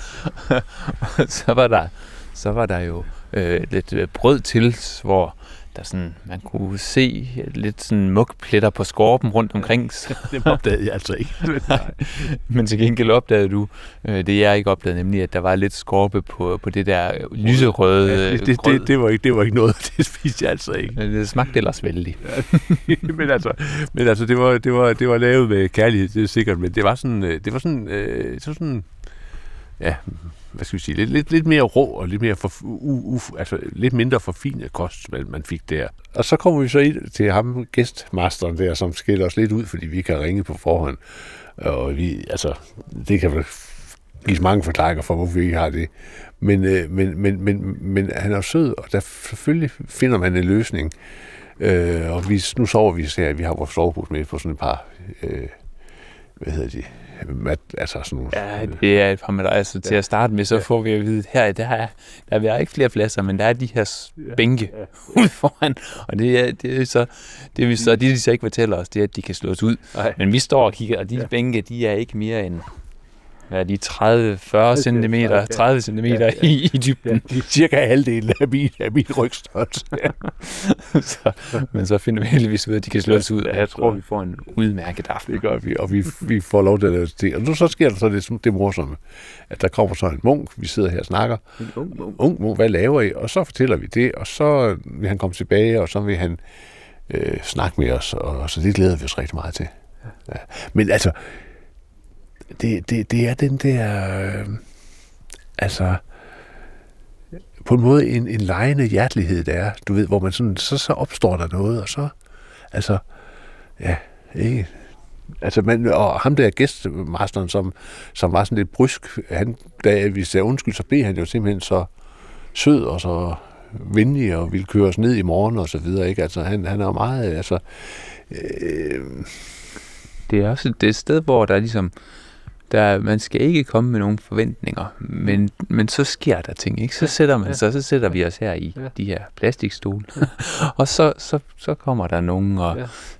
så var der, så var der jo øh, lidt øh, brød til, hvor der sådan, man kunne se lidt sådan mugpletter på skorpen rundt omkring. Så, det opdagede jeg altså ikke. men til gengæld opdagede du øh, det, jeg ikke opdagede, nemlig at der var lidt skorpe på, på det der lyserøde Ja, det, det, det, det, var ikke, det var ikke noget, det spiste jeg altså ikke. Det smagte ellers vældig. men altså, men altså det, var, det, var, det var lavet med kærlighed, det er sikkert, men det var sådan, øh, det var sådan, øh, var sådan ja, hvad skal vi sige, lidt, lidt, lidt mere rå og lidt, mere for, u, u, altså, lidt mindre forfinet kost, man, man fik der. Og så kommer vi så ind til ham, gæstmasteren der, som skiller os lidt ud, fordi vi kan ringe på forhånd. Og vi, altså, det kan vel gives mange forklaringer for, hvorfor vi ikke har det. Men, øh, men, men, men, men han er sød, og der selvfølgelig finder man en løsning. Øh, og vi, nu sover vi her, vi har vores sovepose med på sådan et par, øh, hvad hedder de, mat, altså sådan nogle, Ja, det er et par dig. Altså, til at starte med, så Ja. får vi at vide, her der er, der er ikke flere pladser, men der er de her bænke ude foran. Og det er, det er så, det, vi så, det, de så ikke fortæller os, det er, at de kan slås ud. Nej. Men vi står og kigger, og de bænke, de er ikke mere end hvad er de 30-40 cm, 30 cm i, i dybden. de er cirka halvdelen af min, af min rygstørrelse. så, men så finder vi heldigvis ud af, at de kan slås ud, og jeg tror, vi får en udmærket aften. Det gør vi, og vi, vi får lov til at lave det. Og nu så sker der så det, det morsomme, at der kommer så en munk, vi sidder her og snakker. En ung munk. Ung munk, hvad laver I? Og så fortæller vi det, og så vil han komme tilbage, og så vil han øh, snakke med os, og så det glæder vi os rigtig meget til. Ja. Men altså, det, det, det er den der, øh, altså, på en måde en, en lejende hjertelighed, der er, du ved, hvor man sådan, så, så opstår der noget, og så, altså, ja, ikke? Altså, man, og ham der gæstmasteren, som, som var sådan lidt brysk, han, da vi sagde undskyld, så blev han jo simpelthen så sød og så venlig og ville køre os ned i morgen og så videre, ikke? Altså, han, han er jo meget, altså, øh, Det er også det sted, hvor der ligesom, øh, der, man skal ikke komme med nogen forventninger, men, men så sker der ting, ikke? Så sætter man sig, så sætter vi os her i de her plastikstole, og så, så, så kommer der nogen, og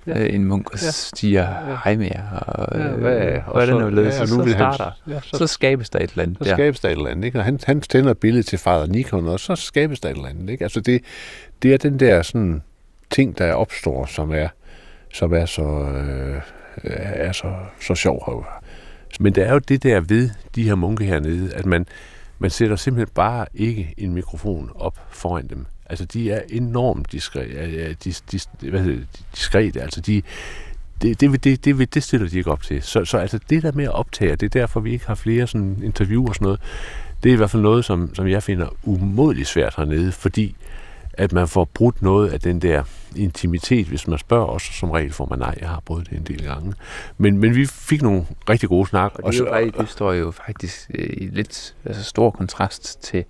øh, en munk og siger hej med jer, og Ja, øh, hvad- og hvordan så- er det, ja, og så, nu så vil han- starter, ja, så- så skabes der et eller andet så der. skabes der et eller andet, ikke? Og han, han tænder et billede til fader Nikon, og så skabes der et eller andet, ikke? Altså, det, det er den der sådan ting, der opstår, som er, som er så, øh, er så, så sjov. Men der er jo det der ved de her munke hernede, at man, man sætter simpelthen bare ikke en mikrofon op foran dem. Altså, de er enormt diskrete, dis, dis, hvad hedder det, diskrete. Altså, de, det, det, det, det, det, det stiller de ikke op til. Så, så altså, det der med at optage, det er derfor, vi ikke har flere sådan interview og sådan noget, det er i hvert fald noget, som, som jeg finder umådeligt svært hernede, fordi at man får brudt noget af den der intimitet, hvis man spørger os, som regel får man nej, jeg har prøvet det en del gange. Men, men vi fik nogle rigtig gode snak. Og det, er jo, faktisk- det står jo faktisk øh, i lidt altså, stor kontrast til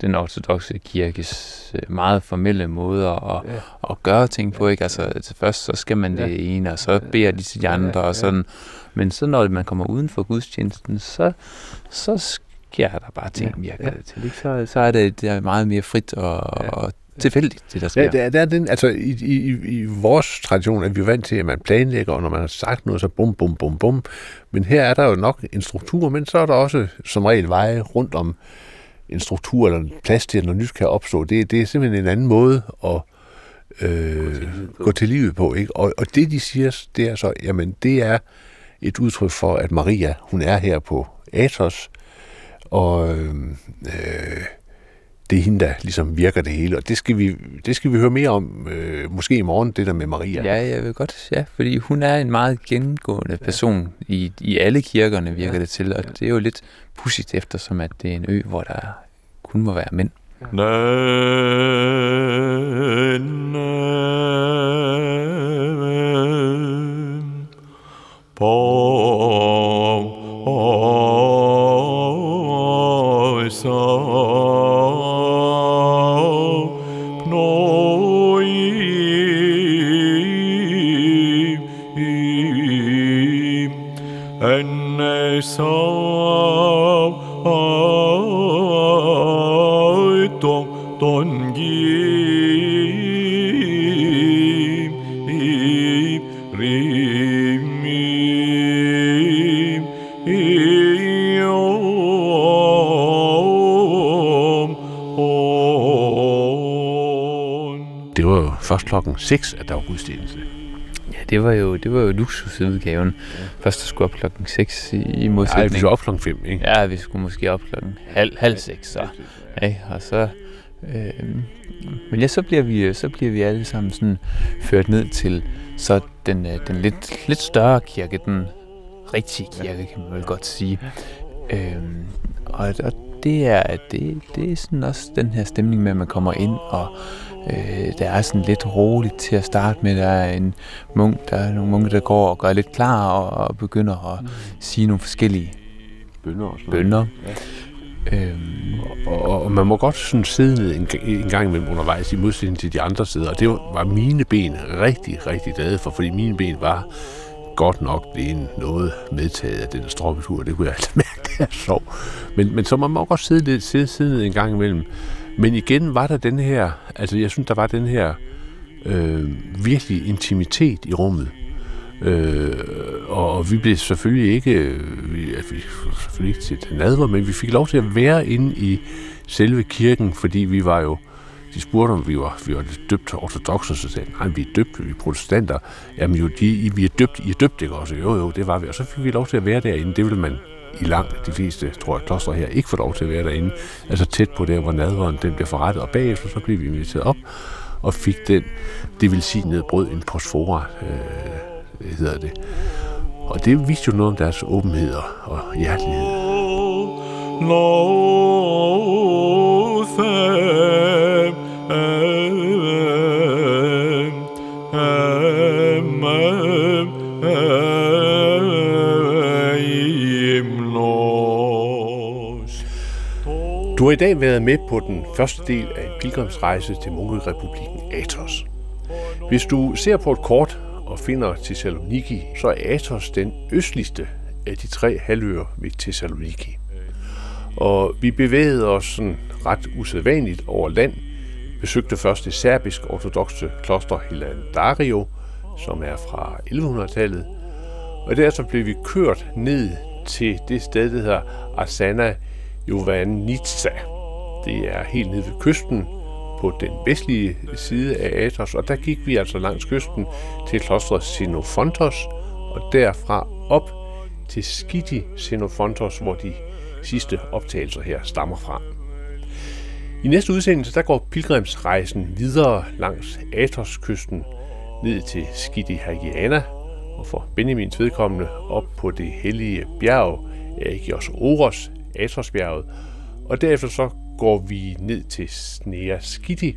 den ortodoxe kirkes øh, meget formelle måder at, ja. at gøre ting på. Ikke? Altså, til først så skal man det ene, og så beder de til de andre, og sådan. Men så når man kommer uden for gudstjenesten, så, så sker der bare ting, virker det til. Ikke? Så, så er det, det er meget mere frit og, og tilfældigt, det der sker. Ja, det er, det er den, altså i, i, i- vores tradition er vi jo vant til, at man planlægger, og når man har sagt noget, så bum, bum, bum, bum. Men her er der jo nok en struktur, men så er der også som regel veje rundt om en struktur eller en plads til, at noget nyt kan opstå. Det, det er simpelthen en anden måde at øh, gå til livet på. Ikke? Og, og det, de siger, det er så, jamen det er et udtryk for, at Maria, hun er her på Athos, og øh, det er hende, der ligesom virker det hele. Og det skal vi, det skal vi høre mere om, øh, måske i morgen, det der med Maria. Ja, jeg vil godt, ja, fordi hun er en meget gengående person i, i alle kirkerne, virker det til, og det er jo lidt pudsigt eftersom, at det er en ø, hvor der kun må være mænd. Det var klokken 6, at der var gudstjeneste. Ja, det var jo, det var jo luksusudgaven. Ja. Først der skulle op klokken 6 i, i Nej, modsætning. vi skulle op klokken 5, ikke? Ja, vi skulle måske op klokken halv, halv seks, så. Ja, og så... Øh, men ja, så bliver, vi, så bliver vi alle sammen sådan ført ned til så den, øh, den lidt, lidt større kirke, den rigtige kirke, kan man vel godt sige. Øh, og, og det er, det, det er sådan også den her stemning med, at man kommer ind, og øh, der er sådan lidt roligt til at starte med. Der er en munk, der er nogle munke, der går og gør lidt klar, og, og begynder at mm. sige nogle forskellige Bønder og sådan bønder. Øhm, Og, og man må godt sådan sidde ned en, en gang imellem undervejs i modsætning til de andre sider. Og det var, mine ben rigtig, rigtig glade for, fordi mine ben var godt nok blevet noget medtaget af den stroppetur. Det kunne jeg altså mærke, det er sjov. Men, men så man må godt sidde lidt sidde, sidde ned en gang imellem. Men igen var der den her, altså jeg synes, der var den her øh, virkelig intimitet i rummet. Øh, og, og vi blev selvfølgelig ikke, vi, altså, vi selvfølgelig ikke til den nadver, men vi fik lov til at være inde i selve kirken, fordi vi var jo, de spurgte om vi var, vi var døbt ortodoxe, så sagde nej, vi er døbt, vi er protestanter. Jamen jo, de, I, vi er døbt, I er døbt, ikke også? Jo, jo, det var vi. Og så fik vi lov til at være derinde. Det ville man i langt de fleste, tror jeg, klostre her, ikke får lov til at være derinde. Altså tæt på der, hvor nadveren den blev forrettet. Og bagefter så blev vi inviteret op og fik den, det vil sige nedbrød, en posfora, øh, hedder det. Og det viste jo noget om deres åbenhed og- hjertelighed. hjertelighed. Lothar Du har i dag været med på den første del af en pilgrimsrejse til Munkerepubliken Athos. Hvis du ser på et kort og finder Thessaloniki, så er Athos den østligste af de tre halvøer ved Thessaloniki. Og vi bevægede os sådan ret usædvanligt over land, besøgte først det serbisk ortodoxe kloster Hilandario, som er fra 1100-tallet, og derefter blev vi kørt ned til det sted, der hedder Asana Jovanitsa. Det er helt nede ved kysten på den vestlige side af Athos, og der gik vi altså langs kysten til klostret Xenofontos, og derfra op til Skidi Xenofontos, hvor de sidste optagelser her stammer fra. I næste udsendelse der går pilgrimsrejsen videre langs Athos-kysten ned til Skidi Hagiana, og for Benjamins vedkommende op på det hellige bjerg Agios Oros, Athosbjerget, og derefter så går vi ned til Snea Skidi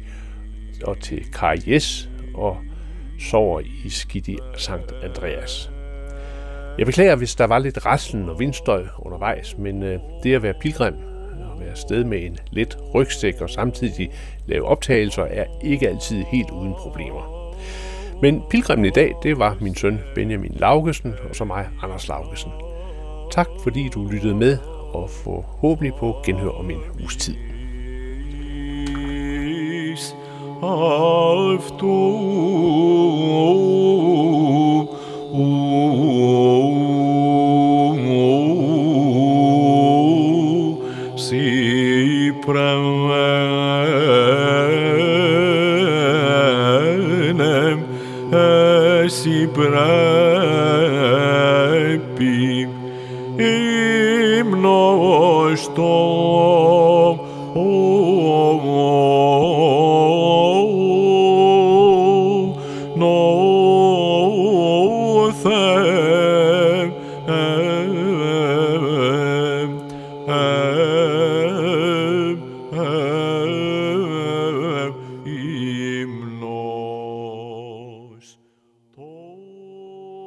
og til Karies og sover i Skidi Sankt Andreas. Jeg beklager, hvis der var lidt raslen og vindstøj undervejs, men øh, det at være pilgrim og være sted med en let rygsæk og samtidig lave optagelser er ikke altid helt uden problemer. Men pilgrimen i dag, det var min søn Benjamin Laugesen og så mig, Anders Laugesen. Tak fordi du lyttede med, og forhåbentlig på genhør om en uges tid. auf Si